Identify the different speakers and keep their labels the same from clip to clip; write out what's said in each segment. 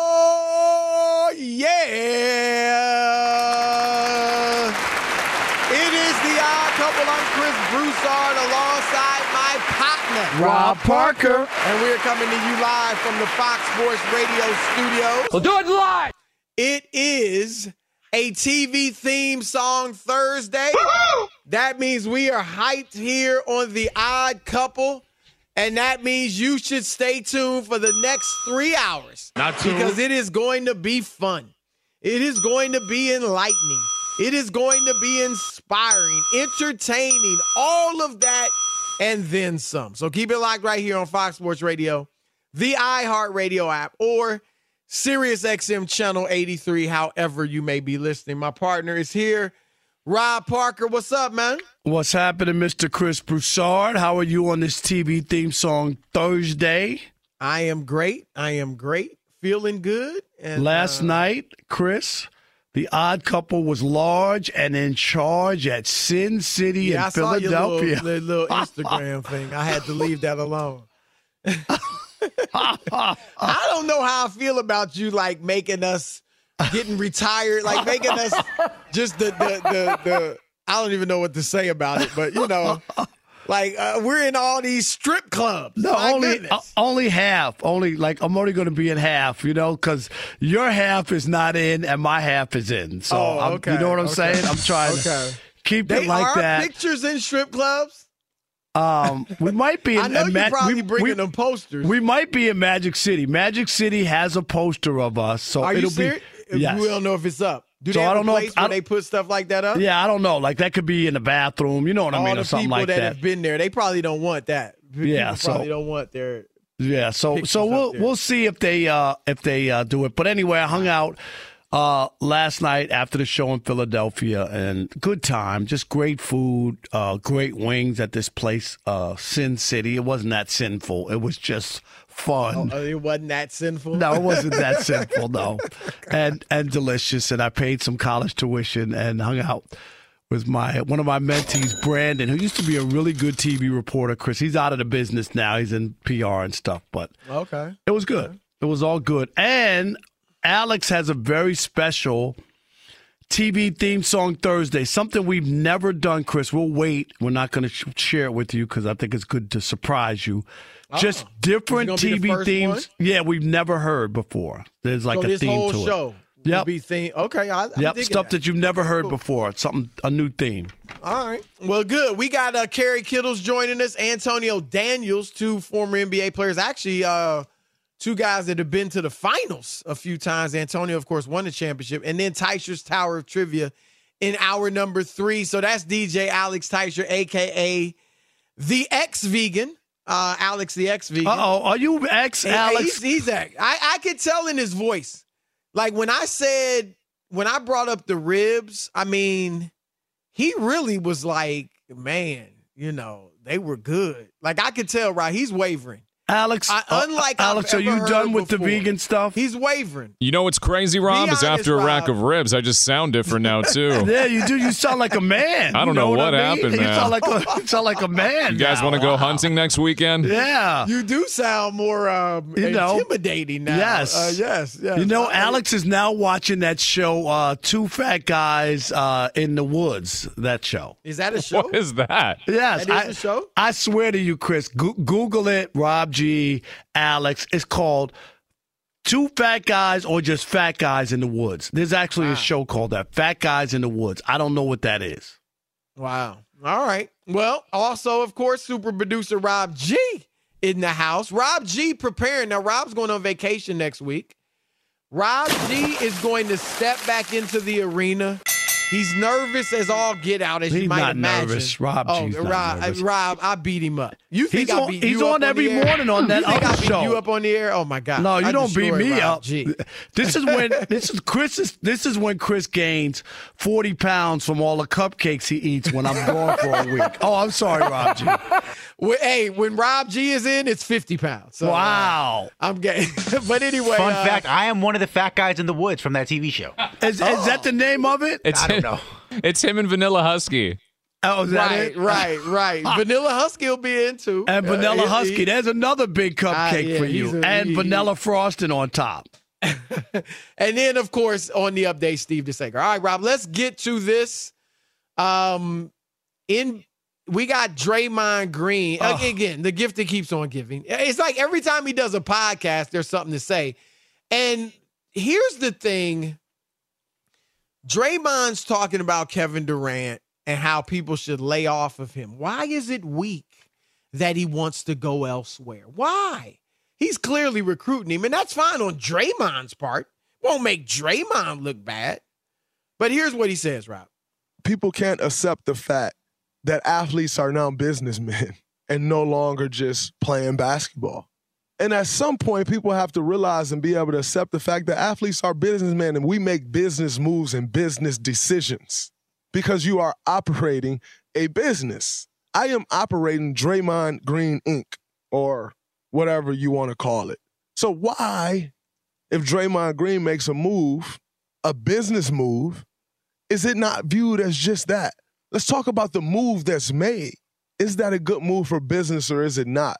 Speaker 1: Oh, yeah. It is the odd couple. I'm Chris Broussard alongside my partner,
Speaker 2: Rob Parker.
Speaker 1: And we're coming to you live from the Fox Sports Radio studio.
Speaker 2: We'll do it live.
Speaker 1: It is a TV theme song Thursday. That means we are hyped here on the odd couple. And that means you should stay tuned for the next three hours.
Speaker 3: Not tuned.
Speaker 1: Because it is going to be fun. It is going to be enlightening. It is going to be inspiring, entertaining, all of that, and then some. So keep it locked right here on Fox Sports Radio, the iHeartRadio app, or SiriusXM Channel 83, however you may be listening. My partner is here. Rob Parker, what's up, man?
Speaker 2: What's happening, Mr. Chris Broussard? How are you on this TV theme song Thursday?
Speaker 1: I am great. I am great. Feeling good. And
Speaker 2: Last
Speaker 1: uh,
Speaker 2: night, Chris, the odd couple was large and in charge at Sin City
Speaker 1: yeah, I
Speaker 2: in
Speaker 1: saw your
Speaker 2: Philadelphia.
Speaker 1: little, little Instagram thing. I had to leave that alone. I don't know how I feel about you, like making us getting retired, like making us just the the the, the I don't even know what to say about it, but you know, like uh, we're in all these strip clubs.
Speaker 2: No,
Speaker 1: My
Speaker 2: only uh, only half. Only like I'm only going to be in half, you know, because your half is not in and my half is in. So
Speaker 1: Oh, okay,
Speaker 2: you know what I'm
Speaker 1: okay.
Speaker 2: saying? I'm trying
Speaker 1: Okay.
Speaker 2: to keep
Speaker 1: they
Speaker 2: it like
Speaker 1: are
Speaker 2: that.
Speaker 1: pictures in strip clubs.
Speaker 2: Um, we might be. In,
Speaker 1: I know
Speaker 2: in Ma-
Speaker 1: probably
Speaker 2: we,
Speaker 1: bringing
Speaker 2: we,
Speaker 1: them posters.
Speaker 2: We might be in Magic City. Magic City has a poster of us, so
Speaker 1: Are
Speaker 2: it'll be. Yes.
Speaker 1: We don't know if it's up. Do
Speaker 2: So
Speaker 1: they
Speaker 2: I don't
Speaker 1: a
Speaker 2: know if- I don't-
Speaker 1: they put stuff like that up?
Speaker 2: Yeah, I don't know. Like that could be in the bathroom. You know what I
Speaker 1: all
Speaker 2: mean,
Speaker 1: the
Speaker 2: or something
Speaker 1: people
Speaker 2: like
Speaker 1: that, people
Speaker 2: that.
Speaker 1: have been there, they probably don't want that. People
Speaker 2: Yeah, so-
Speaker 1: probably don't want their.
Speaker 2: Yeah, so so we'll we'll see if they uh if they uh do it. But anyway, I hung out Uh, last night after the show in Philadelphia, and good time, just great food, uh, great wings at this place, uh, Sin City. It wasn't that sinful. It was just fun.
Speaker 1: Oh, oh, it wasn't that sinful.
Speaker 2: No, it wasn't that sinful. No, and and delicious. And I paid some college tuition and hung out with my one of my mentees, Brandon, who used to be a really good TV reporter. Chris, he's out of the business now. He's in PR and stuff, but
Speaker 1: Okay.
Speaker 2: it was good. It was all good. And Alex has a very special TV theme song Thursday, something we've never done, Chris. We'll wait. We're not going to sh- share it with you because I think it's good to surprise you. Just different.
Speaker 1: This is gonna be the
Speaker 2: TV
Speaker 1: first
Speaker 2: themes. Yeah, we've never heard before. There's like
Speaker 1: so
Speaker 2: a theme
Speaker 1: whole
Speaker 2: to
Speaker 1: show
Speaker 2: it. Yep.
Speaker 1: be theme. Okay, I,
Speaker 2: Yep, stuff that. you've never heard
Speaker 1: Cool.
Speaker 2: before. Something a new theme.
Speaker 1: All right. Well, good. We got uh, Kerry Kittles joining us, Antonio Daniels, two former NBA players. Actually, uh, two guys that have been to the finals a few times. Antonio, of course, won the championship. And then Teicher's Tower of Trivia in hour number three. So that's DJ Alex Teicher, a.k.a. the ex-vegan. Uh, Alex the ex-vegan.
Speaker 2: Uh oh, are you ex Alex?
Speaker 1: He's, he's ex. I, I could tell in his voice. Like when I said, when I brought up the ribs, I mean, he really was like, man, you know, they were good. Like I could tell, right? He's wavering.
Speaker 2: Alex,
Speaker 1: I,
Speaker 2: uh,
Speaker 1: unlike I've
Speaker 2: Alex, are you done with the vegan stuff?
Speaker 1: He's wavering.
Speaker 4: You know what's crazy, Rob?
Speaker 1: Be
Speaker 4: is after a rack
Speaker 1: Rob.
Speaker 4: of ribs, I just sound different now too.
Speaker 2: Yeah, you do. You sound like a man.
Speaker 4: I don't
Speaker 2: You
Speaker 4: know
Speaker 2: what,
Speaker 4: what
Speaker 2: I mean?
Speaker 4: happened,
Speaker 2: You sound like a, you sound like a man.
Speaker 4: You guys want to go
Speaker 2: Wow.
Speaker 4: hunting next weekend?
Speaker 2: Yeah.
Speaker 1: You do sound more um,
Speaker 2: You know.
Speaker 1: intimidating now.
Speaker 2: Yes.
Speaker 1: Uh, yes. Yes.
Speaker 2: You know,
Speaker 1: I-
Speaker 2: Alex is now watching that show, uh, Two Fat Guys uh, in the Woods. That show.
Speaker 1: Is that a show?
Speaker 4: What is that?
Speaker 2: Yes,
Speaker 1: That is
Speaker 2: I,
Speaker 1: a show?
Speaker 2: I swear to you, Chris. Go- Google it, Rob G, Alex. It's called Two Fat Guys or just Fat Guys in the Woods. There's actually a show called that, Fat Guys in the Woods. I don't know what that is.
Speaker 1: Wow. All right. Well, also, of course, super producer Rob G in the house. Rob G preparing. Now, Rob's going on vacation next week. Rob G is going to step back into the arena. He's nervous as all get out, as
Speaker 2: He's
Speaker 1: you might
Speaker 2: not
Speaker 1: imagine.
Speaker 2: nervous. Rob
Speaker 1: oh,
Speaker 2: G's not
Speaker 1: Rob,
Speaker 2: nervous.
Speaker 1: Rob, I beat him up. You think
Speaker 2: He's
Speaker 1: I
Speaker 2: on-
Speaker 1: beat
Speaker 2: he's
Speaker 1: you up
Speaker 2: on every
Speaker 1: the air?
Speaker 2: morning on that
Speaker 1: you think
Speaker 2: other
Speaker 1: I beat
Speaker 2: show.
Speaker 1: you up on the air? Oh my god!
Speaker 2: No, you
Speaker 1: I
Speaker 2: don't beat me
Speaker 1: Rob
Speaker 2: up.
Speaker 1: G.
Speaker 2: This is when this is Chris is this is when Chris gains forty pounds from all the cupcakes he eats when I'm gone for a week. Oh, I'm sorry, Rob G.
Speaker 1: Well, hey, when Rob G is in, it's fifty pounds. So, uh,
Speaker 2: Wow.
Speaker 1: I'm gay. but anyway,
Speaker 5: Fun
Speaker 1: uh,
Speaker 5: fact: I am one of the fat guys in the woods from that TV show.
Speaker 2: Is, is that the name of it?
Speaker 4: It's
Speaker 5: I don't know.
Speaker 4: It's him and Vanilla Husky.
Speaker 2: Oh, is that
Speaker 1: Right,
Speaker 2: it?
Speaker 1: right, right. Vanilla Husky will be in too.
Speaker 2: And
Speaker 1: Uh,
Speaker 2: Vanilla
Speaker 1: he-
Speaker 2: Husky,
Speaker 1: he-
Speaker 2: there's another big cupcake
Speaker 1: yeah,
Speaker 2: for you.
Speaker 1: a-
Speaker 2: and
Speaker 1: he-
Speaker 2: vanilla frosting on top.
Speaker 1: and then, of course, on the update, Steve DeSager. All right, Rob, let's get to this. Um, in we got Draymond Green Uh, again. The gift that keeps on giving. It's like every time he does a podcast, there's something to say. And here's the thing: Draymond's talking about Kevin Durant and how people should lay off of him. Why is it weak that he wants to go elsewhere? Why? He's clearly recruiting him, and that's fine on Draymond's part. Won't make Draymond look bad. But here's what he says, Rob.
Speaker 6: people can't accept the fact that athletes are now businessmen and no longer just playing basketball. And at some point, people have to realize and be able to accept the fact that athletes are businessmen and we make business moves and business decisions because you are operating a business. I am operating Draymond Green Inc. or whatever you want to call it. So, why, if Draymond Green makes a move, a business move, is it not viewed as just that? Let's talk about the move that's made. Is that a good move for business or is it not?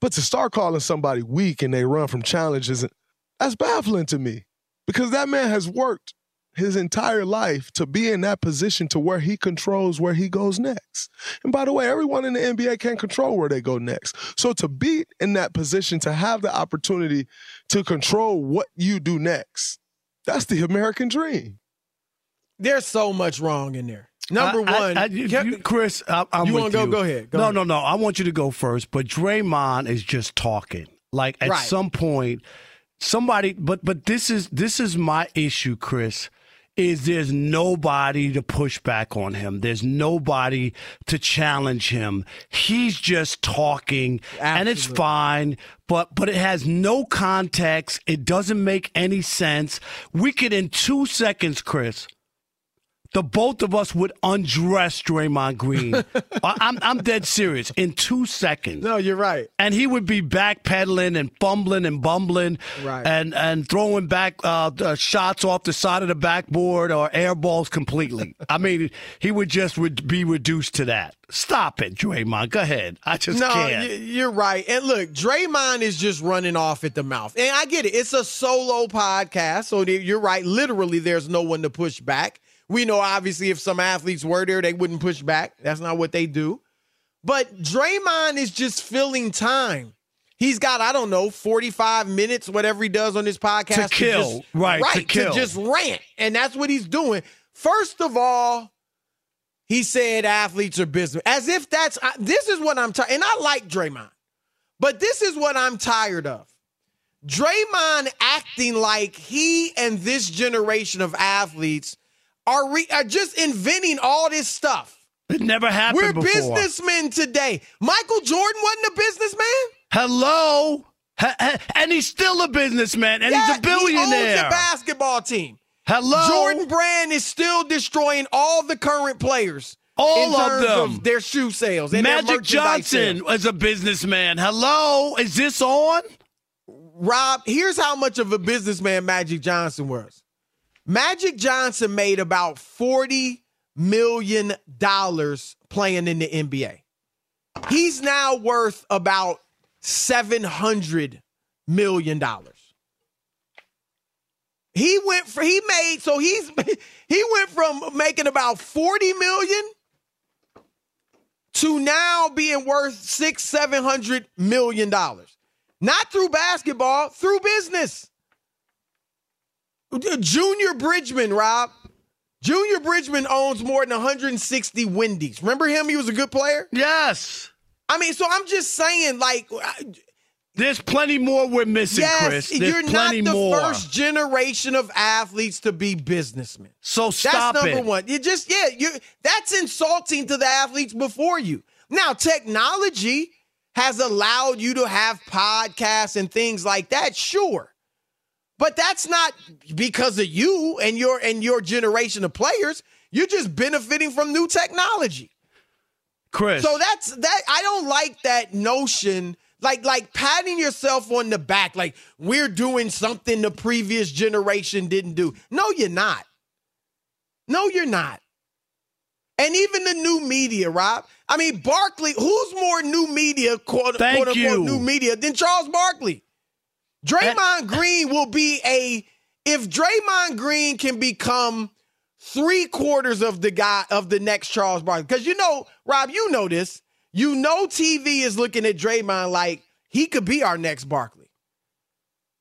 Speaker 6: But to start calling somebody weak and they run from challenges, that's baffling to me because that man has worked his entire life to be in that position to where he controls where he goes next. And by the way, everyone in the NBA can't control where they go next. So to be in that position, to have the opportunity to control what you do next, that's the American dream.
Speaker 1: There's so much wrong in there. Number
Speaker 2: I- I-
Speaker 1: one,
Speaker 2: I- you-
Speaker 1: Kev-
Speaker 2: you- Chris, I, I'm
Speaker 1: You
Speaker 2: with
Speaker 1: wanna go? Go ahead. Go
Speaker 2: no,
Speaker 1: ahead.
Speaker 2: no, no. I want you to go first. But Draymond is just talking. Like at
Speaker 1: Right.
Speaker 2: some point, somebody. But but this is this is my issue, Chris. is there's nobody to push back on him. There's nobody to challenge him. He's just talking and it's fine, but but it has no context. It doesn't make any sense. We could in 2 seconds, Chris, the both of us would undress Draymond Green. I'm I'm dead serious. In 2 seconds.
Speaker 1: No, you're right.
Speaker 2: And he would be backpedaling and fumbling and bumbling
Speaker 1: Right.
Speaker 2: and, and throwing back uh, the shots off the side of the backboard or air balls completely. I mean, he would just would be reduced to that. Stop it, Draymond. Go ahead. I just
Speaker 1: no,
Speaker 2: can't.
Speaker 1: y- you're right. And look, Draymond is just running off at the mouth. And I get it. It's a solo podcast. So you're right. Literally, there's no one to push back. We know, obviously, if some athletes were there, they wouldn't push back. That's not what they do. But Draymond is just filling time. He's got, I don't know, 45 minutes, whatever he does on this podcast.
Speaker 2: To kill.
Speaker 1: just-
Speaker 2: Right, to
Speaker 1: Right.
Speaker 2: kill.
Speaker 1: just rant. And that's what he's doing. First of all, he said athletes are business. As if that's I, this is what I'm tired. And I like Draymond, but this is what I'm tired of. Draymond acting like he and this generation of athletes are re, are just inventing all this stuff.
Speaker 2: It never happened
Speaker 1: We're
Speaker 2: before.
Speaker 1: businessmen today. Michael Jordan wasn't a businessman.
Speaker 2: Hello? Ha- ha- and he's still a businessman and he's a billionaire.
Speaker 1: He owns a basketball team.
Speaker 2: Hello?
Speaker 1: Jordan Brand is still destroying all the current players.
Speaker 2: All of them.
Speaker 1: their shoe sales.
Speaker 2: Magic
Speaker 1: merchandise sales.
Speaker 2: Johnson is a businessman. Hello? Is this on?
Speaker 1: Rob, here's how much of a businessman Magic Johnson was. Magic Johnson made about $40 million playing in the NBA. He's now worth about $700 million. He went for he made so he's he went from making about 40 million to now being worth six, seven hundred million dollars. Not through basketball, through business. Junior Bridgeman, Rob. Junior Bridgeman owns more than 160 Wendy's. Remember him? He was a good player.
Speaker 2: Yes.
Speaker 1: I mean, so I'm just saying, like,
Speaker 2: There's plenty more we're missing,
Speaker 1: yes,
Speaker 2: Chris. There's
Speaker 1: you're not the
Speaker 2: more.
Speaker 1: first generation of athletes to be businessmen.
Speaker 2: So stop
Speaker 1: That's number
Speaker 2: it.
Speaker 1: one. You just yeah, you that's insulting to the athletes before you. Now, technology has allowed you to have podcasts and things like that, sure. But that's not because of you and your and your generation of players. You're just benefiting from new technology.
Speaker 2: Chris.
Speaker 1: So that's that I don't like that notion like like patting yourself on the back like we're doing something the previous generation didn't do. No, you're not. No, you're not. And even the new media, Rob. I mean, Barkley, who's more new media, quote,
Speaker 2: Thank
Speaker 1: quote unquote,
Speaker 2: you.
Speaker 1: new media than Charles Barkley? Draymond Green will be a if Draymond Green can become three quarters of the guy of the next Charles Barkley. Because you know, Rob, you know this. You know TV is looking at Draymond like he could be our next Barkley.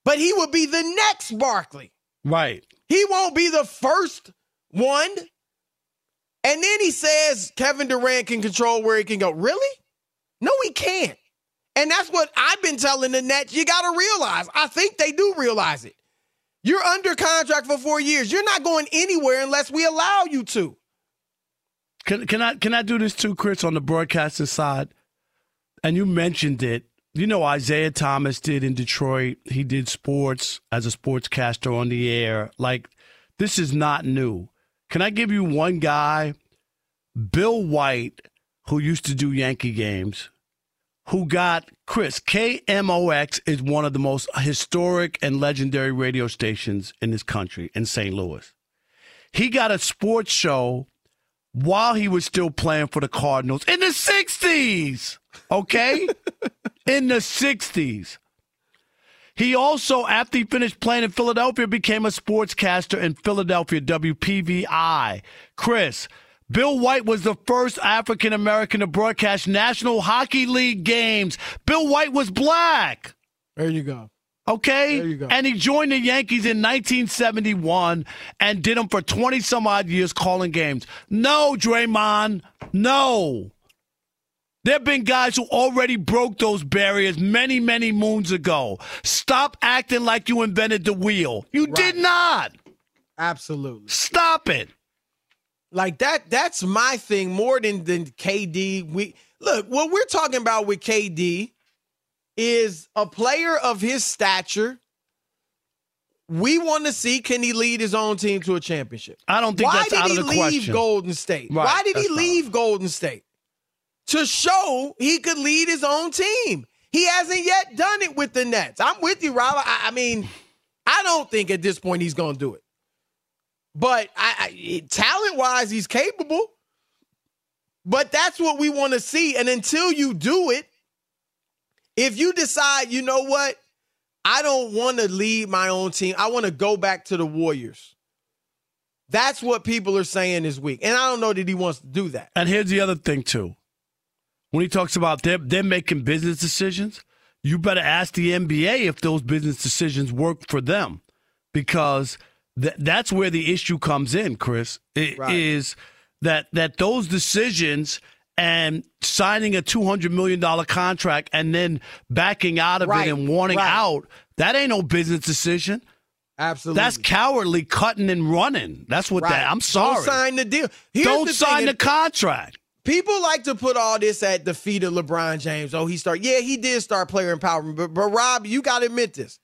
Speaker 1: But he would be the next Barkley.
Speaker 2: Right.
Speaker 1: He won't be the first one. And then he says Kevin Durant can control where he can go. Really? No, he can't. And that's what I've been telling the Nets. You got to realize. I think they do realize it. You're under contract for four years. You're not going anywhere unless we allow you to.
Speaker 2: Can, can I can I do this too, Chris, on the broadcasting side? And you mentioned it. You know, Isiah Thomas did in Detroit. He did sports as a sportscaster on the air. Like, this is not new. Can I give you one guy, Bill White, who used to do Yankee games, who got Chris KMOX is one of the most historic and legendary radio stations in this country in St. Louis. He got a sports show while he was still playing for the Cardinals in the 60s. Okay? in the 60s. He also, after he finished playing in Philadelphia, became a sportscaster in Philadelphia, WPVI. Chris, Bill White was the first African American to broadcast National Hockey League games. Bill White was black.
Speaker 1: There you go.
Speaker 2: Okay?
Speaker 1: There you go.
Speaker 2: And he joined the Yankees in 1971 and did them for 20 some odd years calling games. No, Draymond. No. There have been guys who already broke those barriers many, many moons ago. Stop acting like you invented the wheel. You did not.
Speaker 1: Absolutely.
Speaker 2: Stop it.
Speaker 1: Like that that's my thing more than than KD. We look, what we're talking about with KD is a player of his stature. We want to see can he lead his own team to a championship.
Speaker 2: I don't think
Speaker 1: Why
Speaker 2: that's out of the question. Why did he leave.
Speaker 1: Golden State?
Speaker 2: Right,
Speaker 1: Why did he
Speaker 2: not-
Speaker 1: leave Golden State? To show he could lead his own team. He hasn't yet done it with the Nets. I'm with you, Rob. I, I mean, I don't think at this point he's going to do it. But I, I, talent wise, he's capable. But that's what we want to see. And until you do it, if you decide, you know what, I don't want to lead my own team, I want to go back to the Warriors. That's what people are saying this week. And I don't know that he wants to do that.
Speaker 2: And here's the other thing too. When he talks about them, them making business decisions, you better ask the NBA if those business decisions work for them, because th- that's where the issue comes in. Chris It is that that those decisions and signing a two hundred million dollar contract and then backing out of
Speaker 1: Right,
Speaker 2: it and wanting
Speaker 1: right.
Speaker 2: out that ain't no business decision.
Speaker 1: Absolutely.
Speaker 2: That's cowardly cutting and running. That's what
Speaker 1: Right.
Speaker 2: that. I'm sorry.
Speaker 1: Don't sign the deal. Here's
Speaker 2: Don't
Speaker 1: the
Speaker 2: sign the contract.
Speaker 1: People like to put all this at the feet of LeBron James. Oh, he started. Yeah, he did start player empowerment. But, but Rob, you got to admit this.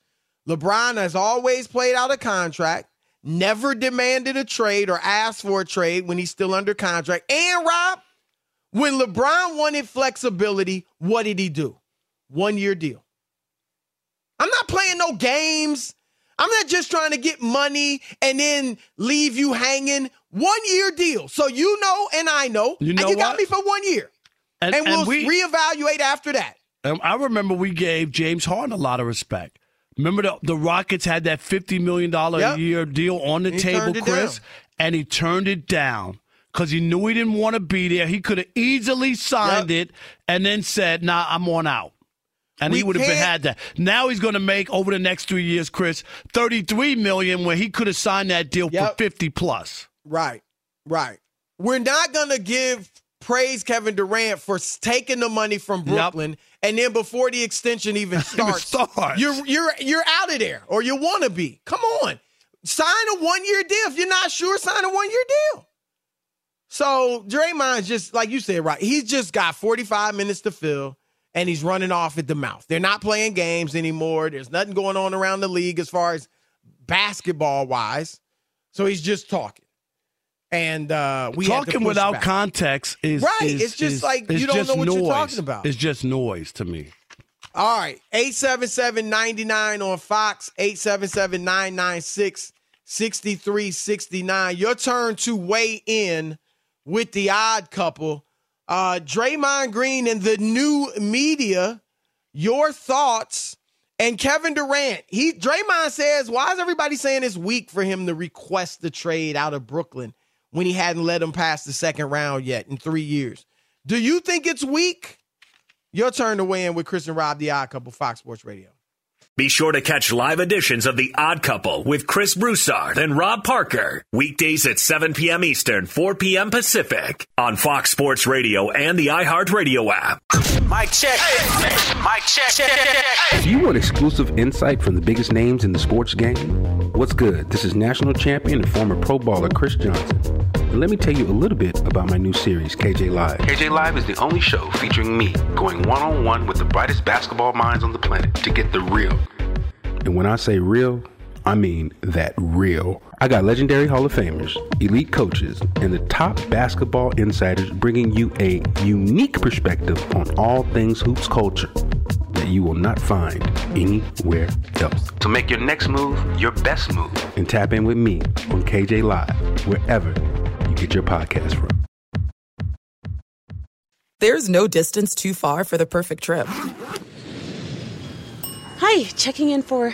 Speaker 1: LeBron has always played out a contract, never demanded a trade or asked for a trade when he's still under contract. And Rob, when LeBron wanted flexibility, what did he do? One year deal. I'm not playing no games. I'm not just trying to get money and then leave you hanging. One year deal. So you know and I know.
Speaker 2: You know
Speaker 1: and you got me for one year.
Speaker 2: And-
Speaker 1: And,
Speaker 2: and
Speaker 1: we'll
Speaker 2: we-
Speaker 1: reevaluate after that.
Speaker 2: I remember we gave James Harden a lot of respect. Remember the, the Rockets had that fifty million dollar
Speaker 1: Yep.
Speaker 2: a year deal on the
Speaker 1: He
Speaker 2: table, Chris,
Speaker 1: down.
Speaker 2: and he turned it down because he knew he didn't want to be there. He could have easily signed it and then said, "Nah, I'm on out." And he would have had that. Now he's going to make over the next three years, Chris, thirty three million, where he could have signed that deal for
Speaker 1: Yep.
Speaker 2: fifty plus.
Speaker 1: Right. Right. We're not gonna give praise Kevin Durant for taking the money from Brooklyn and then before the extension even starts,
Speaker 2: starts.
Speaker 1: you're you're you're out of there or you want to be. Come on, sign a one year deal. If you're not sure, sign a one year deal. So Draymond's just like you said, right? He's just got 45 minutes to fill, and he's running off at the mouth. They're not playing games anymore. There's nothing going on around the league as far as basketball wise. So he's just talking. And uh, we
Speaker 2: talking without
Speaker 1: back.
Speaker 2: context is
Speaker 1: Right,
Speaker 2: is-
Speaker 1: it's just
Speaker 2: is-
Speaker 1: like you don't know what you're talking about.
Speaker 2: It's just noise to me.
Speaker 1: All right. 877-99 on Fox. 877-996-6369. Your turn to weigh in with the odd couple. Uh Draymond Green and the new media. Your thoughts. And Kevin Durant. He Draymond says, why is everybody saying it's weak for him to request the trade out of Brooklyn when he hadn't let him pass the second round yet in three years? Do you think it's weak? Your turn to weigh in with Chris and Rob, the Odd Couple, Fox Sports Radio.
Speaker 7: Be sure to catch live editions of The Odd Couple with Chris Broussard and Rob Parker. Weekdays at 7 p.m. Eastern, 4 p.m. Pacific on Fox Sports Radio and the iHeartRadio app.
Speaker 8: Mic check. Mic check.
Speaker 9: Do you want exclusive insight from the biggest names in the sports game? What's good? This is national champion and former pro baller Chris Johnson. And let me tell you a little bit about my new series, KJ Live. KJ Live is the only show featuring me going one on one with the brightest basketball minds on the planet to get the real. And when I say real, I mean that real. I got legendary Hall of Famers, elite coaches, and the top basketball insiders bringing you a unique perspective on all things hoops culture that you will not find anywhere else. To make your next move your best move and tap in with me on KJ Live, wherever you get your podcast from.
Speaker 10: There's no distance too far for the perfect trip.
Speaker 11: Hi, checking in for.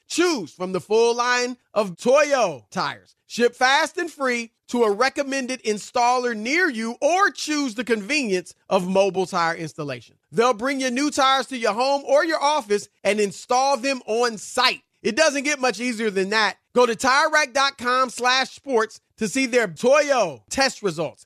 Speaker 1: Choose from the full line of Toyo tires. Ship fast and free to a recommended installer near you or choose the convenience of mobile tire installation. They'll bring your new tires to your home or your office and install them on site. It doesn't get much easier than that. Go to TireRack.com slash sports to see their Toyo test results,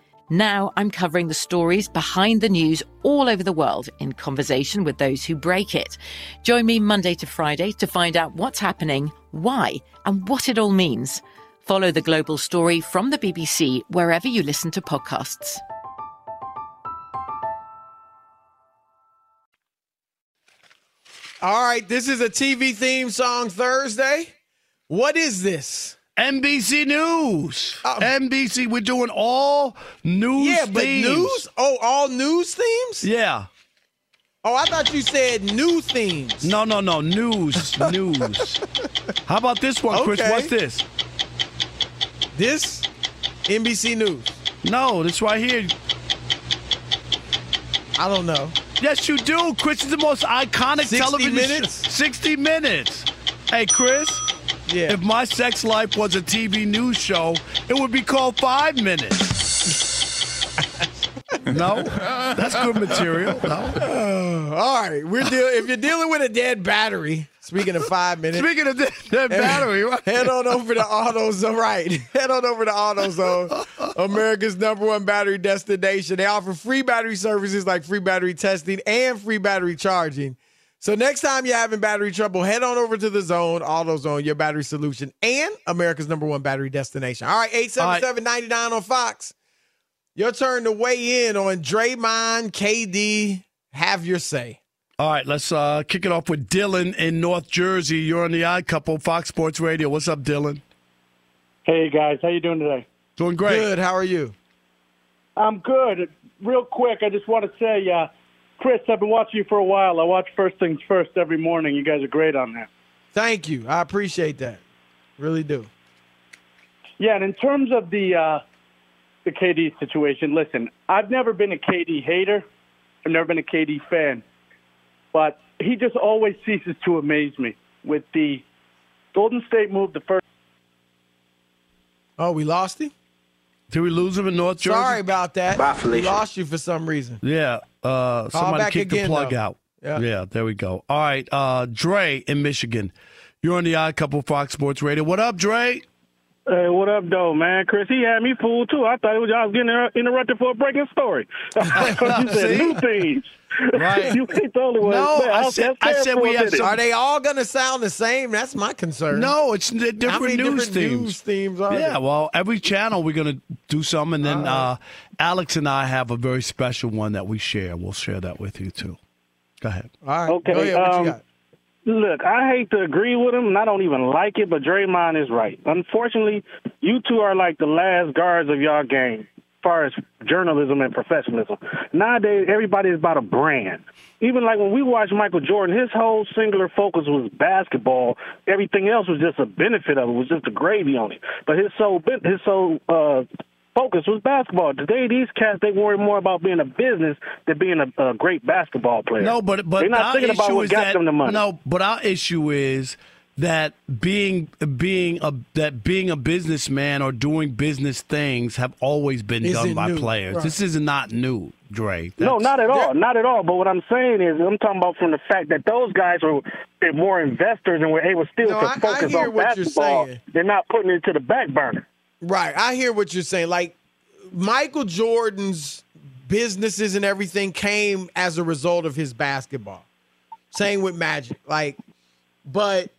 Speaker 12: Now I'm covering the stories behind the news all over the world in conversation with those who break it. Join me Monday to Friday to find out what's happening, why, and what it all means. Follow the global story from the BBC wherever you listen to podcasts.
Speaker 1: All right, this is a TV theme song Thursday. What is this?
Speaker 2: NBC News. Uh, NBC, we're doing all news
Speaker 1: Yeah, but news? Oh, all news themes?
Speaker 2: Yeah.
Speaker 1: Oh, I thought you said new themes.
Speaker 2: No, no, no. News. news. How about this one, Chris?
Speaker 1: Okay.
Speaker 2: What's this?
Speaker 1: This? NBC News.
Speaker 2: No, this right here.
Speaker 1: I don't know.
Speaker 2: Yes, you do. Chris is the most iconic
Speaker 1: 60
Speaker 2: television
Speaker 1: Minutes?
Speaker 2: show- 60 minutes. Hey, Chris.
Speaker 1: Yeah.
Speaker 2: If my sex life was a TV news show, it would be called Five Minutes. no, that's good material. No.
Speaker 1: all right, we're deal- if you're dealing with a dead battery, speaking of five minutes.
Speaker 2: Speaking of dead, dead battery, right?
Speaker 1: head on over to AutoZone. Right, head on over to AutoZone, America's number one battery destination. They offer free battery services like free battery testing and free battery charging. So next time you're having battery trouble, head on over to the Zone, AutoZone, your battery solution, and America's number one battery destination. All right, 877-99 on Fox. Your turn to weigh in on Draymond, KD. Have your say.
Speaker 2: All right, let's uh, kick it off with Dylan in North Jersey. You're on the Odd Couple, Fox Sports Radio. What's up, Dylan?
Speaker 13: Hey guys, how you doing today?
Speaker 2: Doing great.
Speaker 1: Good. How are you?
Speaker 13: I'm good. Real quick, I just want to say, uh, Chris, I've been watching you for a while. I watch First Things First every morning. You guys are great on that.
Speaker 1: Thank you. I appreciate that. Really do.
Speaker 13: Yeah, and in terms of the uh, the KD situation, listen, I've never been a KD hater. I've never been a KD fan, but he just always ceases to amaze me with the Golden State move. The first.
Speaker 1: Oh, we lost him?
Speaker 2: Did we lose him in North Jersey?
Speaker 1: Sorry about that.
Speaker 2: Bye,
Speaker 1: we lost you for some reason.
Speaker 2: Yeah. Uh, somebody kicked
Speaker 1: again,
Speaker 2: the plug
Speaker 1: though.
Speaker 2: out.
Speaker 1: Yeah.
Speaker 2: yeah, there we go. All right, uh, Dre in Michigan. You're on the Odd Couple Fox Sports Radio. What up, Dre?
Speaker 13: Hey, what up, though, man? Chris, he had me fooled too. I thought it was I was getting inter- interrupted for a breaking story. you said new things.
Speaker 1: Right.
Speaker 13: you ain't the only one.
Speaker 1: No,
Speaker 13: Man,
Speaker 1: I
Speaker 13: was-
Speaker 1: said, I said we have some. Are they all going to sound the same? That's my concern.
Speaker 2: No, it's di- different
Speaker 1: How many
Speaker 2: news
Speaker 1: different
Speaker 2: themes.
Speaker 1: news themes are
Speaker 2: yeah,
Speaker 1: there?
Speaker 2: well, every channel we're going to do some, and then uh, Alex and I have a very special one that we share. We'll share that with you too. Go ahead.
Speaker 1: All right.
Speaker 13: Okay,
Speaker 1: Go ahead. What
Speaker 13: um,
Speaker 1: you got?
Speaker 14: Look, I hate to agree with him, and I don't even like it, but Draymond is right. Unfortunately, you two are like the last guards of y'all game, as far as journalism and professionalism. Nowadays, everybody is about a brand. Even like when we watch Michael Jordan, his whole singular focus was basketball. Everything else was just a benefit of it, was just a gravy on it. But his sole his sole uh, focus was basketball. Today, these cats they worry more about being a business than being a, a great basketball player.
Speaker 2: No, but but
Speaker 14: they're not
Speaker 2: our
Speaker 14: thinking about
Speaker 2: issue
Speaker 14: what
Speaker 2: is
Speaker 14: got
Speaker 2: that,
Speaker 14: them the money.
Speaker 2: No, but our issue is that being being a that being a businessman or doing business things have always been done
Speaker 14: Isn't
Speaker 2: by
Speaker 14: new,
Speaker 2: players.
Speaker 14: right.
Speaker 2: This is not new, Dre.
Speaker 14: No, not at all, not at all. But what I'm saying is, I'm talking about from the fact that those guys are they're more investors and were able still
Speaker 1: No,
Speaker 14: to
Speaker 1: I- I
Speaker 14: focus
Speaker 1: hear
Speaker 14: on basketball. They're not putting it to the back burner.
Speaker 1: Right. I hear what you're saying. Like Michael Jordan's businesses and everything came as a result of his basketball. Same with Magic. Like, but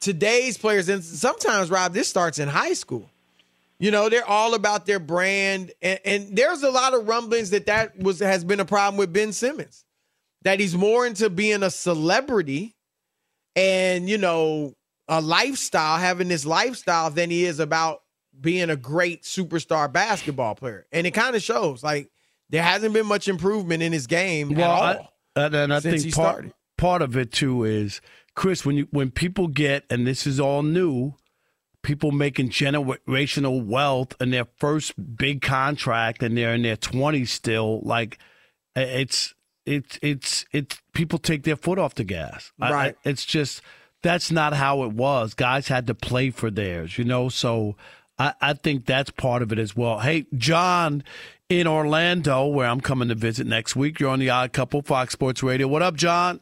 Speaker 1: today's players, and sometimes Rob, this starts in high school. You know, they're all about their brand, and, and there's a lot of rumblings that that was has been a problem with Ben Simmons, that he's more into being a celebrity and you know a lifestyle, having this lifestyle, than he is about being a great superstar basketball player. And it kind of shows. Like there hasn't been much improvement in his game
Speaker 2: Well,
Speaker 1: at all.
Speaker 2: I, and, and I think
Speaker 1: he
Speaker 2: part,
Speaker 1: started.
Speaker 2: part of it too is Chris when you when people get and this is all new, people making generational wealth in their first big contract and they're in their twenties still. Like it's it's it's it's people take their foot off the gas. I- I-
Speaker 1: Right.
Speaker 2: it's just that's not how it was. Guys had to play for theirs, you know. So I, I think that's part of it as well. Hey, John in Orlando, where I'm coming to visit next week. You're on the Odd Couple, Fox Sports Radio. What up, John?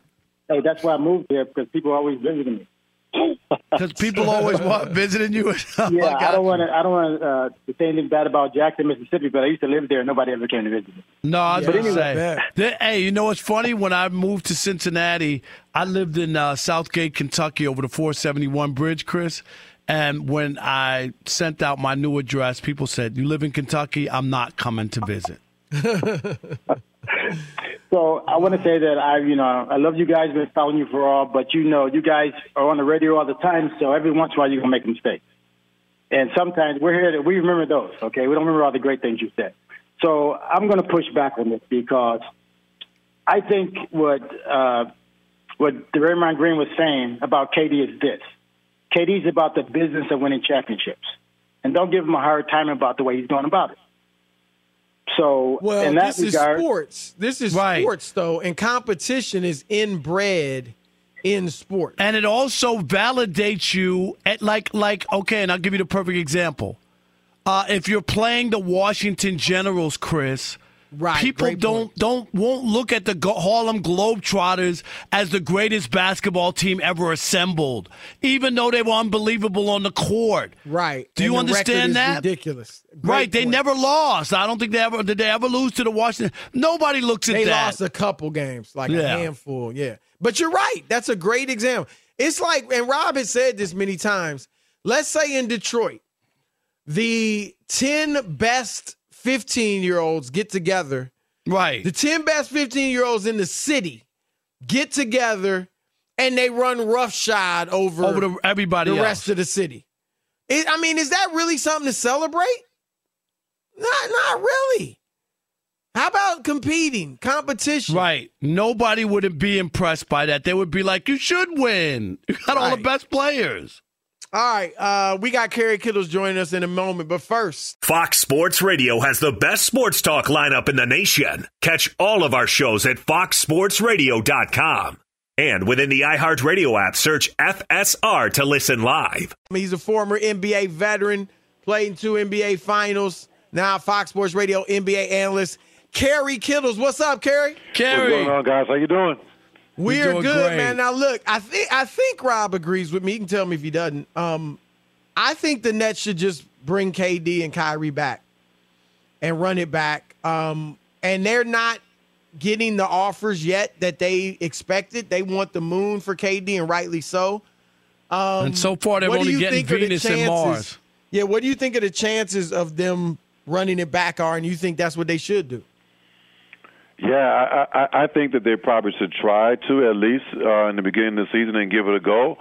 Speaker 15: Hey, that's why I moved here because people are always visiting me.
Speaker 2: Because people always want visiting you. Oh,
Speaker 15: yeah, I don't want to. I don't want uh, to say anything bad about Jackson, Mississippi, but I used to live there. and Nobody ever came to visit me.
Speaker 2: No, I was to
Speaker 15: anyway.
Speaker 2: say. Hey, you know what's funny? When I moved to Cincinnati, I lived in uh, Southgate, Kentucky, over the 471 bridge, Chris. And when I sent out my new address, people said, "You live in Kentucky? I'm not coming to visit."
Speaker 15: So I want to say that I, you know, I love you guys. Been following you for all, but you know, you guys are on the radio all the time. So every once in a while, you're gonna make a mistake, and sometimes we're here. To, we remember those. Okay, we don't remember all the great things you said. So I'm gonna push back on this because I think what uh, what Draymond Green was saying about KD is this: KD's about the business of winning championships, and don't give him a hard time about the way he's going about it. So
Speaker 1: Well,
Speaker 15: in that
Speaker 1: this
Speaker 15: regard,
Speaker 1: is sports. This is
Speaker 2: Right.
Speaker 1: sports, though, and competition is inbred in sports.
Speaker 2: And it also validates you at like like okay, and I'll give you the perfect example. Uh, if you're playing the Washington Generals, Chris,
Speaker 1: Right,
Speaker 2: people don't don't won't look at the Harlem Globetrotters as the greatest basketball team ever assembled, even though they were unbelievable on the court.
Speaker 1: Right.
Speaker 2: Do you
Speaker 1: And the
Speaker 2: understand that?
Speaker 1: Ridiculous. Great
Speaker 2: right. They never lost. I don't think they ever did. They ever lose to the Washington? Nobody looks at
Speaker 1: They
Speaker 2: that.
Speaker 1: They lost a couple games, like a handful. Yeah. But you're right. That's a great example. It's like, and Rob has said this many times. Let's say in Detroit, the 10 best 15 year olds get together.
Speaker 2: Right.
Speaker 1: The 10 best 15 year olds in the city get together and they run roughshod over,
Speaker 2: Over to everybody
Speaker 1: the
Speaker 2: else.
Speaker 1: rest of the city. It, I mean, is that really something to celebrate? Not, not really. How about competing, competition?
Speaker 2: Right. Nobody would be impressed by that. They would be like, you should win. You got all the best players.
Speaker 1: All right, uh, we got Kerry Kittles joining us in a moment, but first,
Speaker 7: Fox Sports Radio has the best sports talk lineup in the nation. Catch all of our shows at foxsportsradio.com. And within the iHeartRadio app, search FSR to listen live.
Speaker 1: he's a former NBA veteran, played in two NBA finals, now Fox Sports Radio NBA analyst. Kerry Kittles, what's up, Kerry?
Speaker 2: Kerry.
Speaker 16: What's going on, guys? How you doing?
Speaker 1: We're good,
Speaker 2: great.
Speaker 1: man. Now look, I think I think Rob agrees with me. He can tell me if he doesn't. Um, I think the Nets should just bring KD and Kyrie back and run it back. Um, and they're not getting the offers yet that they expected. They want the moon for KD, and rightly so. Um,
Speaker 2: And so far, they're
Speaker 1: what do
Speaker 2: only
Speaker 1: you
Speaker 2: getting
Speaker 1: think of the
Speaker 2: Venus and
Speaker 1: chances-
Speaker 2: Mars.
Speaker 1: Yeah, what do you think of the chances of them running it back are? And you think that's what they should do?
Speaker 16: Yeah, I, I, I think that they probably should try to at least uh, in the beginning of the season and give it a go.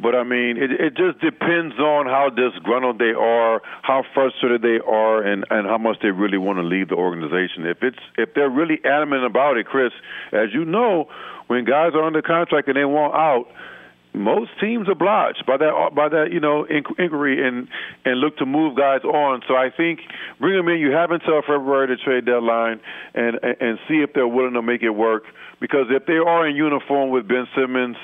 Speaker 16: But I mean, it, it just depends on how disgruntled they are, how frustrated they are, and and how much they really want to leave the organization. If it's if they're really adamant about it, Chris, as you know, when guys are under contract and they want out, most teams oblige by that by that you know inquiry and and look to move guys on. So I think bring them in. You have until February to trade deadline and and see if they're willing to make it work. Because if they are in uniform with Ben Simmons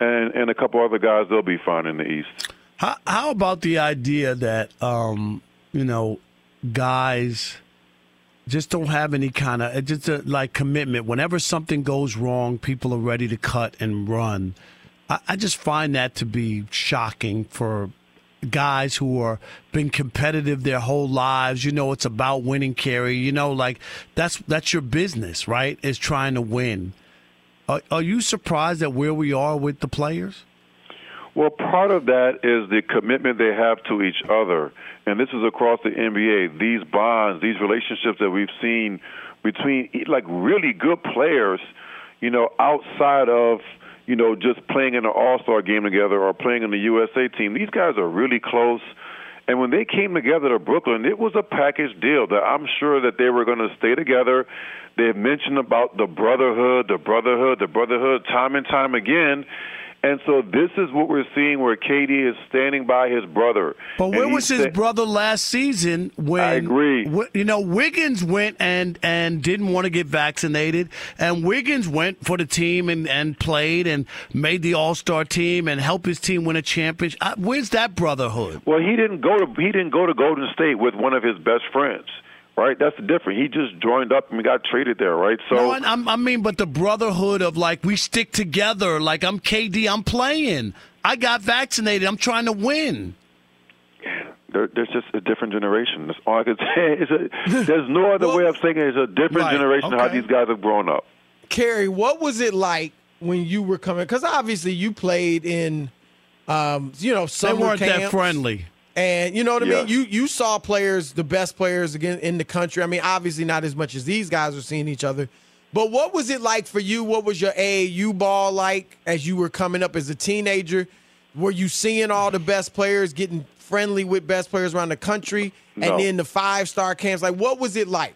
Speaker 16: and and a couple other guys, they'll be fine in the East.
Speaker 2: How, how about the idea that um, you know guys just don't have any kind of just a, like commitment. Whenever something goes wrong, people are ready to cut and run. I, just find that to be shocking for guys who are been competitive their whole lives. You know, it's about winning, Kerry. You know, like that's that's your business, right? Is trying to win. Are, are you surprised at where we are with the players?
Speaker 16: Well, part of that is the commitment they have to each other, and this is across the NBA. These bonds, these relationships that we've seen between like really good players, you know, outside of you know just playing in an All Star game together or playing in the USA team. These guys are really close. And when they came together to Brooklyn, it was a package deal that I'm sure that they were going to stay together. They mentioned about the brotherhood, the brotherhood, the brotherhood time and time again. And so this is what we're seeing where KD is standing by his brother.
Speaker 2: But where was his brother last season when
Speaker 16: I agree.
Speaker 2: You know, Wiggins went and and didn't want to get vaccinated and Wiggins went for the team and and played and made the All-Star team and helped his team win a championship. Where's that brotherhood?
Speaker 16: Well, he didn't go to he didn't go to Golden State with one of his best friends right? That's the difference. He just joined up and got traded there, right? So
Speaker 2: no, I, I mean, but the brotherhood of like we stick together. Like I'm KD, I'm playing. I got vaccinated. I'm trying to win.
Speaker 16: There, there's just a different generation. That's all I can say. It's a, there's no other well, way of saying it. It's a different right, generation okay. how these guys have grown up.
Speaker 1: Kerry, what was it like when you were coming? Because obviously you played in, um, you know, summer
Speaker 2: they weren't
Speaker 1: camps.
Speaker 2: that friendly.
Speaker 1: And you know what I mean? You you saw players, the best players again in the country. I mean, obviously not as much as these guys are seeing each other. But what was it like for you? What was your AAU ball like as you were coming up as a teenager? Were you seeing all the best players, getting friendly with best players around the country,
Speaker 16: No.
Speaker 1: and then the five star camps? Like, what was it like?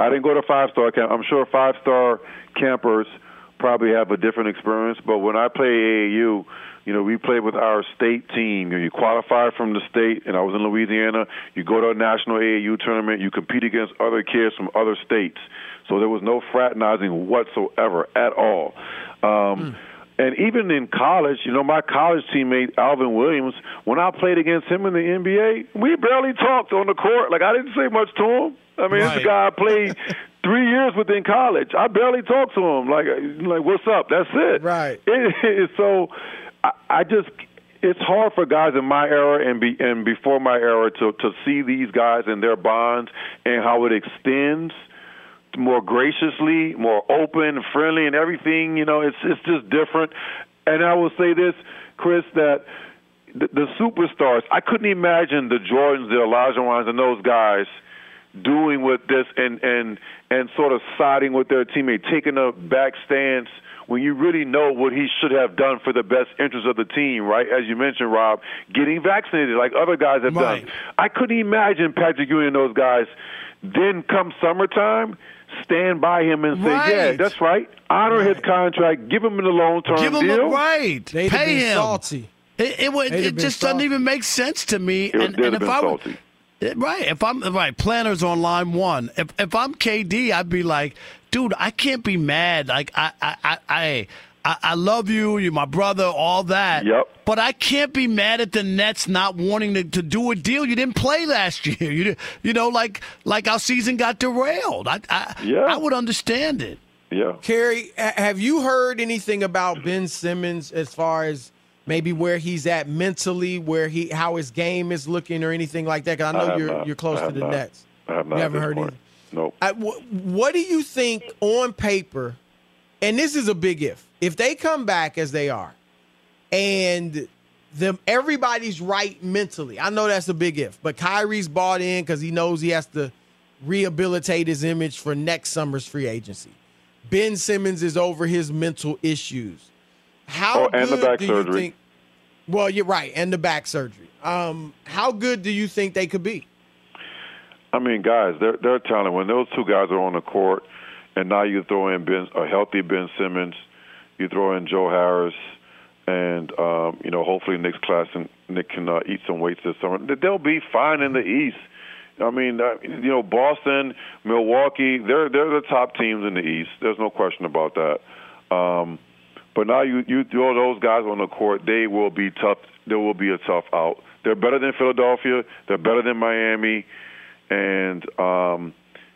Speaker 16: I didn't go to five star camp. I'm sure five star campers probably have a different experience. But when I play AAU, you know, we played with our state team. You, qualify from the state, and I was in Louisiana. You go to a national AAU tournament. You compete against other kids from other states. So there was no fraternizing whatsoever at all. Um, And even in college, you know, my college teammate Alvin Williams, when I played against him in the NBA, we barely talked on the court. Like I didn't say much to him. I mean, this guy I played three years within college. I barely talked to him. Like, like what's up? That's it.
Speaker 1: Right.
Speaker 16: It, so, I, I just it's hard for guys in my era and be and before my era to to see these guys and their bonds and how it extends more graciously, more open, friendly, and everything. You know, it's it's just different. And I will say this, Chris, that the, the superstars. I couldn't imagine the Jordans, the Isiah and those guys doing with this and and and sort of siding with their teammate, taking a back stance when you really know what he should have done for the best interest of the team, right? As you mentioned, Rob, getting vaccinated like other guys have
Speaker 2: Right.
Speaker 16: done. I couldn't imagine Patrick Ewing and those guys. Then come summertime, stand by him and say, "Yeah, that's right. Honor his contract. Give him the long term
Speaker 2: Give him
Speaker 16: deal."
Speaker 2: a right.
Speaker 1: They'd
Speaker 2: Pay him.
Speaker 1: salty.
Speaker 2: It, it, would, it
Speaker 1: been
Speaker 2: just doesn't even make sense to me.
Speaker 16: It
Speaker 2: and, and if
Speaker 16: been
Speaker 2: I were,
Speaker 16: salty.
Speaker 2: It- right, if I'm right, planners on line one. If if I'm KD, I'd be like, dude, I can't be mad. Like I I I. I I I love you. You're my brother. All that.
Speaker 16: Yep.
Speaker 2: But I can't be mad at the Nets not wanting to, to do a deal. You didn't play last year. You you know like like our season got derailed. I I,
Speaker 16: Yeah.
Speaker 2: I would understand it.
Speaker 16: Yeah.
Speaker 1: Kerry, have you heard anything about Ben Simmons as far as maybe where he's at mentally, where he how his game is looking, or anything like that? Because I know
Speaker 16: have
Speaker 1: you're
Speaker 16: not.
Speaker 1: you're close to the
Speaker 16: not.
Speaker 1: Nets.
Speaker 16: I have not
Speaker 1: haven't heard
Speaker 16: point.
Speaker 1: anything.
Speaker 16: Nope.
Speaker 1: I, wh- what do you think on paper? And this is a big if. If they come back as they are, and them everybody's right mentally, I know that's a big if. But Kyrie's bought in because he knows he has to rehabilitate his image for next summer's free agency. Ben Simmons is over his mental issues. How
Speaker 16: Oh, and the
Speaker 1: good
Speaker 16: back
Speaker 1: do
Speaker 16: surgery.
Speaker 1: you think? Well, you're right, and the back surgery. Um, how good do you think they could be?
Speaker 16: I mean, guys, they're they're talented. When those two guys are on the court, and now you throw in Ben, a healthy Ben Simmons, you throw in Joe Harris, and um, you know, hopefully Nic Claxton and Nick can uh, eat some weights this summer. They'll be fine in the East. I mean, uh, you know, Boston, Milwaukee, they're they're the top teams in the East. There's no question about that. Um, but now you you throw those guys on the court, they will be tough. There will be a tough out. They're better than Philadelphia. They're better than Miami, and um,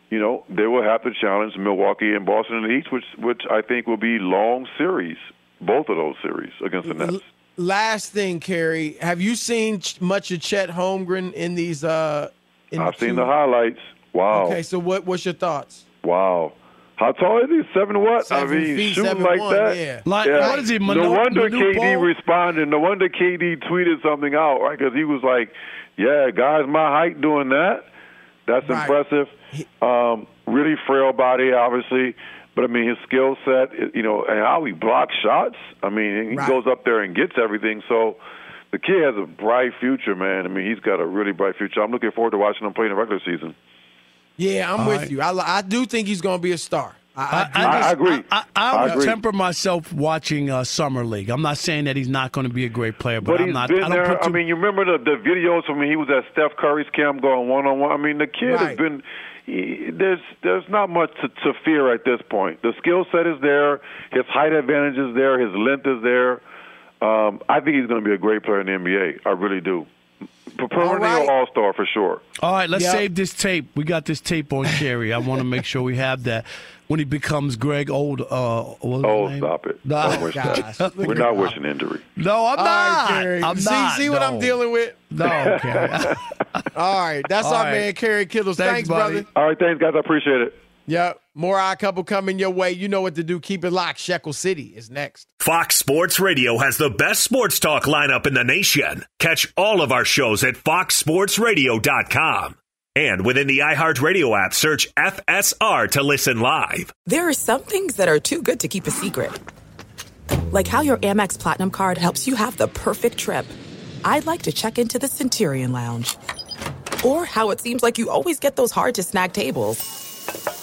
Speaker 16: you know they will have to challenge Milwaukee and Boston in the East, which which I think will be long series. Both of those series against the Nets.
Speaker 1: Last thing, Kerry, have you seen much of Chet Holmgren in these? Uh, in
Speaker 16: I've seen
Speaker 1: two-
Speaker 16: the highlights. Wow.
Speaker 1: Okay, so what? What's your thoughts?
Speaker 16: Wow. How tall is he? Seven what?
Speaker 1: Seven
Speaker 16: I mean,
Speaker 1: feet,
Speaker 16: shooting
Speaker 1: seven
Speaker 16: like
Speaker 1: one,
Speaker 16: that.
Speaker 1: yeah.
Speaker 2: Like, what is he,
Speaker 16: no wonder
Speaker 2: Manu
Speaker 16: KD
Speaker 2: Ball?
Speaker 16: responded. No wonder KD tweeted something out, right? Because he was like, "Yeah, guys, my height doing that. That's
Speaker 1: Right.
Speaker 16: impressive. Um, really frail body, obviously, but I mean his skill set, you know, and how he blocks shots. I mean, he
Speaker 1: Right.
Speaker 16: goes up there and gets everything. So." The kid has a bright future, man. I mean, he's got a really bright future. I'm looking forward to watching him play in the regular season.
Speaker 1: Yeah, I'm
Speaker 2: All
Speaker 1: with
Speaker 2: right.
Speaker 1: you. I, I do think he's going to be a star. I, I, do.
Speaker 16: I- I agree.
Speaker 2: I, I,
Speaker 16: I
Speaker 2: would
Speaker 16: agree.
Speaker 2: temper myself watching uh, summer league. I'm not saying that he's not going to be a great player, but,
Speaker 16: But
Speaker 2: I'm not.
Speaker 16: been
Speaker 2: I don't
Speaker 16: there.
Speaker 2: put
Speaker 16: I mean, you remember the the videos from when he was at Steph Curry's camp going one on one. I mean, the kid has been. He, there's there's not much to, to fear at this point. The skill set is there. His height advantage is there. His length is there. Um, I think he's going to be a great player in the NBA. I really do. Perennial
Speaker 1: right.
Speaker 16: All Star for sure.
Speaker 2: All right, let's
Speaker 1: Yep.
Speaker 2: save this tape. We got this tape on Kerry. I want to make sure we have that when he becomes Greg Oden. Uh, what
Speaker 16: Oh,
Speaker 2: name?
Speaker 16: stop it!
Speaker 2: Nah.
Speaker 16: Don't wish
Speaker 1: Gosh,
Speaker 16: We're not wishing injury.
Speaker 2: No, I'm
Speaker 1: All right,
Speaker 2: not.
Speaker 1: Kerry.
Speaker 2: I'm
Speaker 1: see,
Speaker 2: not.
Speaker 1: see what I'm dealing with?
Speaker 2: No, Kerry.
Speaker 1: All right, that's
Speaker 2: All
Speaker 1: our
Speaker 2: right.
Speaker 1: man, Kerry Kittles.
Speaker 2: Thanks,
Speaker 1: Thanks, brother.
Speaker 16: All right, thanks guys. I appreciate it.
Speaker 1: Yep. More odd couple coming your way. You know what to do. Keep it locked. Shekel City is next.
Speaker 7: Fox Sports Radio has the best sports talk lineup in the nation. Catch all of our shows at foxsportsradio.com. And within the iHeartRadio app, search FSR to listen live.
Speaker 10: There are some things that are too good to keep a secret. Like how your Amex Platinum card helps you have the perfect trip. I'd like to check into the Centurion Lounge. Or how it seems like you always get those hard to snag tables.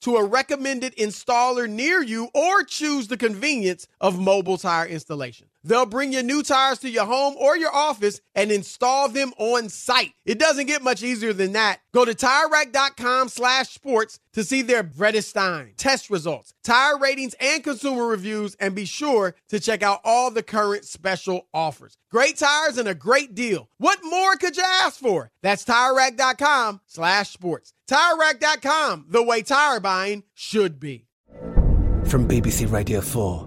Speaker 1: to a recommended installer near you or choose the convenience of mobile tire installation. They'll bring your new tires to your home or your office and install them on site. It doesn't get much easier than that. Go to TireRack.com slash sports to see their Vredestein test results, tire ratings, and consumer reviews, and be sure to check out all the current special offers. Great tires and a great deal. What more could you ask for? That's TireRack.com slash sports. TireRack.com, the way tire buying should be.
Speaker 17: From BBC Radio 4,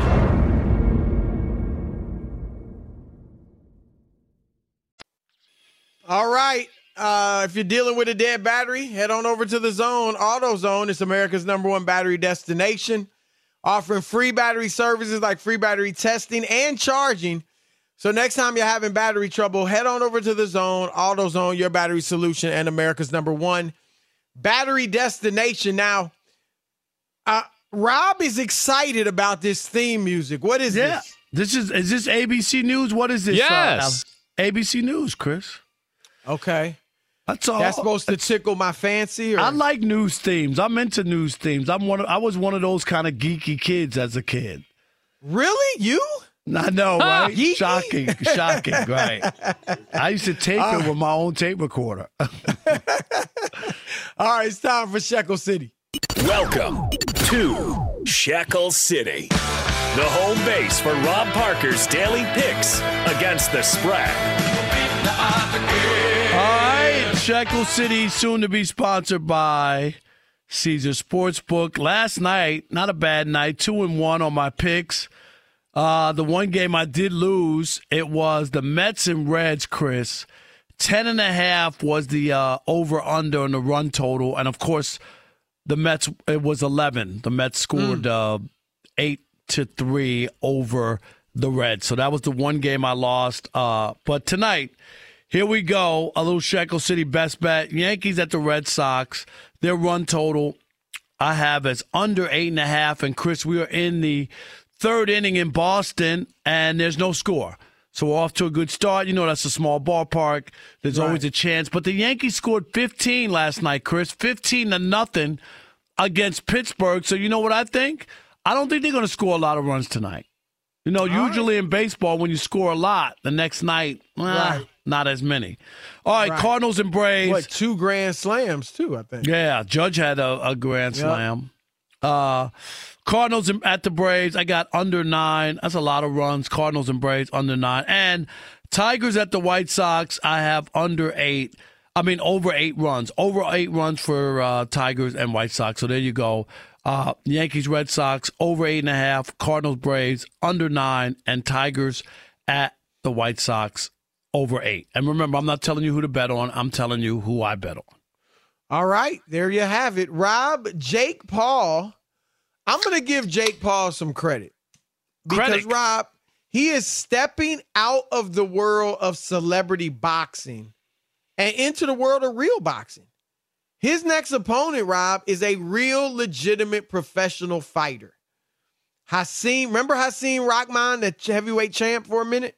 Speaker 1: All right. Uh, if you're dealing with a dead battery, head on over to the Zone. AutoZone is America's number one battery destination, offering free battery services like free battery testing and charging. So next time you're having battery trouble, head on over to the Zone. AutoZone, your battery solution, and America's number one battery destination. Now, uh, Rob is excited about this theme music. What is
Speaker 2: Yeah.
Speaker 1: this?
Speaker 2: This is is this ABC News? What is this? uh,
Speaker 1: Yes.
Speaker 2: ABC News, Chris.
Speaker 1: Okay.
Speaker 2: That's all.
Speaker 1: That's supposed to tickle my fancy. Or?
Speaker 2: I like news themes. I'm into news themes. I'm one. Of, I was one of those kind of geeky kids as a kid.
Speaker 1: Really, you?
Speaker 2: I know, right?
Speaker 1: Geeky?
Speaker 2: Shocking, shocking, right? I used to tape
Speaker 1: Uh.
Speaker 2: it with my own tape recorder.
Speaker 1: All right, it's time for Shekel City.
Speaker 7: Welcome to Shekel City, the home base for Rob Parker's daily picks against the spread.
Speaker 2: Shekel City, soon to be sponsored by Caesar Sportsbook. Last night, not a bad night, two and one on my picks. Uh, the one game I did lose, it was the Mets and Reds, Chris. Ten and a half was the uh, over under on the run total, and of course, the Mets it was eleven. The Mets scored uh, eight to three over the Reds, so that was the one game I lost. Uh, but tonight, here we go. A little Shekel City best bet. Yankees at the Red Sox. Their run total I have as under eight and a half. And Chris, we are in the third inning in Boston, and there's no score. So we're off to a good start. You know, that's a small ballpark. There's
Speaker 1: Right.
Speaker 2: always a chance. But the Yankees scored 15 last night, Chris. 15 to nothing against Pittsburgh. So you know what I think? I don't think they're going to score a lot of runs tonight. You know, usually in baseball, when you score a lot, the next night,
Speaker 1: Right.
Speaker 2: Not as many. All right,
Speaker 1: Right.
Speaker 2: Cardinals and Braves.
Speaker 1: What two grand slams too? I think.
Speaker 2: Yeah, Judge had a, a grand
Speaker 1: Yep.
Speaker 2: slam. Uh, Cardinals at the Braves. I got under nine. That's a lot of runs. Cardinals and Braves under nine. And Tigers at the White Sox. I have under eight. I mean over eight runs. Over eight runs for uh, Tigers and White Sox. So there you go. Uh, Yankees, Red Sox over eight and a half. Cardinals, Braves under nine, and Tigers at the White Sox over eight. And remember, I'm not telling you who to bet on. I'm telling you who I bet on.
Speaker 1: All right, there you have it. Rob, Jake Paul. I'm going to give Jake Paul some credit. Because,
Speaker 2: Credit.
Speaker 1: Rob, he is stepping out of the world of celebrity boxing and into the world of real boxing. His next opponent, Rob, is a real legitimate professional fighter. Hasim, remember Hasim Rahman, the heavyweight champ for a minute?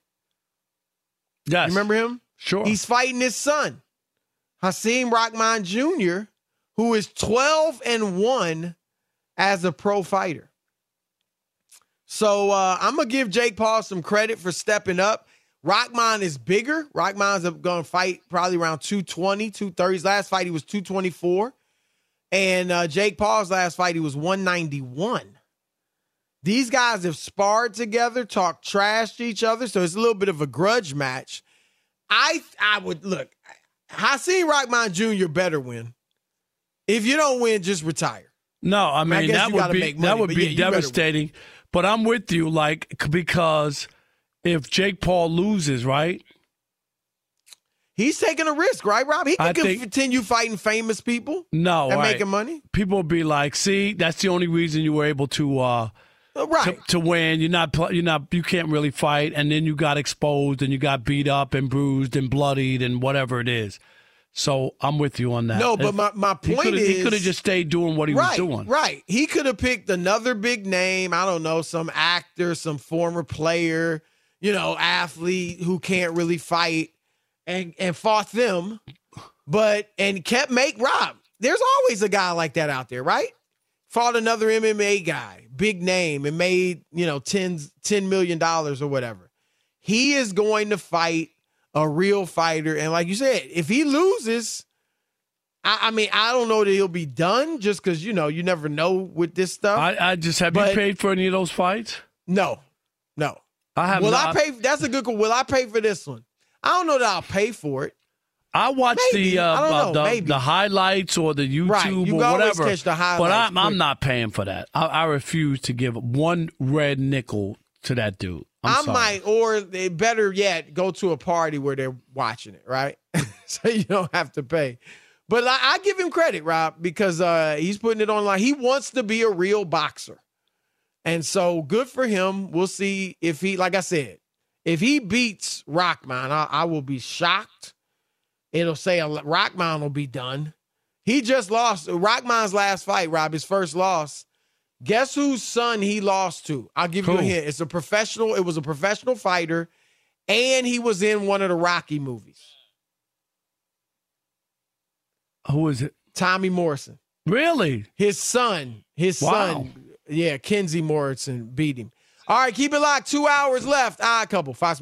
Speaker 2: Yes.
Speaker 1: You remember him?
Speaker 2: Sure.
Speaker 1: He's fighting his son, Hasim Rahman Jr., who is 12 and 1 as a pro fighter. So uh, I'm going to give Jake Paul some credit for stepping up. Rahman is bigger. Rahman's going to fight probably around 220, 230. His last fight, he was 224. And uh, Jake Paul's last fight, he was 191. These guys have sparred together, talked trash to each other, so it's a little bit of a grudge match. I I would look, Hasim Rahman Jr. better win. If you don't win, just retire.
Speaker 2: No, I
Speaker 1: I
Speaker 2: mean
Speaker 1: guess
Speaker 2: that would be
Speaker 1: make
Speaker 2: that would be
Speaker 1: you better win.
Speaker 2: devastating. But I'm with you, like because if Jake Paul loses, right?
Speaker 1: He's taking a risk, right, Rob? He can
Speaker 2: think-
Speaker 1: continue fighting famous people
Speaker 2: No,
Speaker 1: and
Speaker 2: right.
Speaker 1: making money.
Speaker 2: People will be like, "See, that's the only reason you were able to uh, Uh,
Speaker 1: right.
Speaker 2: to, to win. You're not you're not you can't really fight, and then you got exposed and you got beat up and bruised and bloodied and whatever it is." So I'm with you on that.
Speaker 1: No, but
Speaker 2: If-
Speaker 1: my, my
Speaker 2: he
Speaker 1: point
Speaker 2: coulda-
Speaker 1: is
Speaker 2: he could have just stayed doing what he
Speaker 1: right,
Speaker 2: was doing.
Speaker 1: Right. He could have picked another big name. I don't know, some actor, some former player, you know, athlete who can't really fight and and fought them, but and kept make Rob. There's always a guy like that out there, right? Fought another MMA guy, big name, and made, you know, 10, $10 million or whatever. He is going to fight a real fighter. And like you said, if he loses, I, I mean, I don't know that he'll be done just because, you know, you never know with this stuff.
Speaker 2: I, I just have
Speaker 1: But-
Speaker 2: you paid for any of those fights?
Speaker 1: No, no.
Speaker 2: I have
Speaker 1: Will
Speaker 2: not.
Speaker 1: I pay? That's a good one. Will I pay for this one? I don't know that I'll pay for it.
Speaker 2: I watch
Speaker 1: Maybe.
Speaker 2: the uh,
Speaker 1: don't
Speaker 2: uh,
Speaker 1: know.
Speaker 2: the, the highlights or the YouTube
Speaker 1: Right. You
Speaker 2: or whatever.
Speaker 1: catch the
Speaker 2: but I'm, I'm not paying for that. I, I refuse to give one red nickel to that dude. I'm
Speaker 1: I
Speaker 2: sorry.
Speaker 1: might, or they better yet, go to a party where they're watching it, right? so you don't have to pay. But I, I give him credit, Rob, because uh, he's putting it online. He wants to be a real boxer. And so good for him. We'll see if he, like I said, if he beats Rahman, I, I will be shocked. It'll say a, Rahman will be done. He just lost Rahman's last fight, Rob, his first loss. Guess whose son he lost to? I'll give you a hint. It's a professional, it was a professional fighter, and he was in one of the Rocky movies.
Speaker 2: Who is it?
Speaker 1: Tommy Morrison.
Speaker 2: Really?
Speaker 1: His son, his
Speaker 2: Wow.
Speaker 1: son, yeah, Kenzie Morrison beat him. All right, keep it locked. Two hours left. Odd couple. Fox.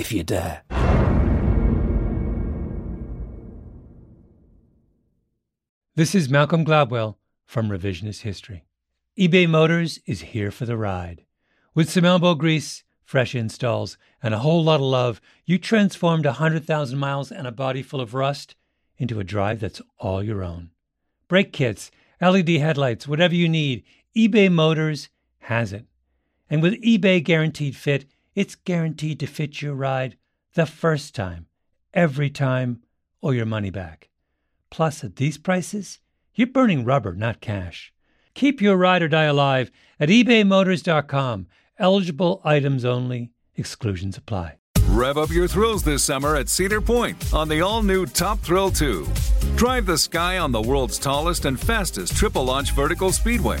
Speaker 17: if you dare.
Speaker 18: This is Malcolm Gladwell from Revisionist History. eBay Motors is here for the ride. With some elbow grease, fresh installs, and a whole lot of love, you transformed 100,000 miles and a body full of rust into a drive that's all your own. Brake kits, LED headlights, whatever you need, eBay Motors has it. And with eBay Guaranteed Fit, it's guaranteed to fit your ride the first time, every time, or your money back. Plus, at these prices, you're burning rubber, not cash. Keep your ride or die alive at ebaymotors.com. Eligible items only, exclusions apply.
Speaker 19: Rev up your thrills this summer at Cedar Point on the all new Top Thrill 2. Drive the sky on the world's tallest and fastest triple launch vertical speedway.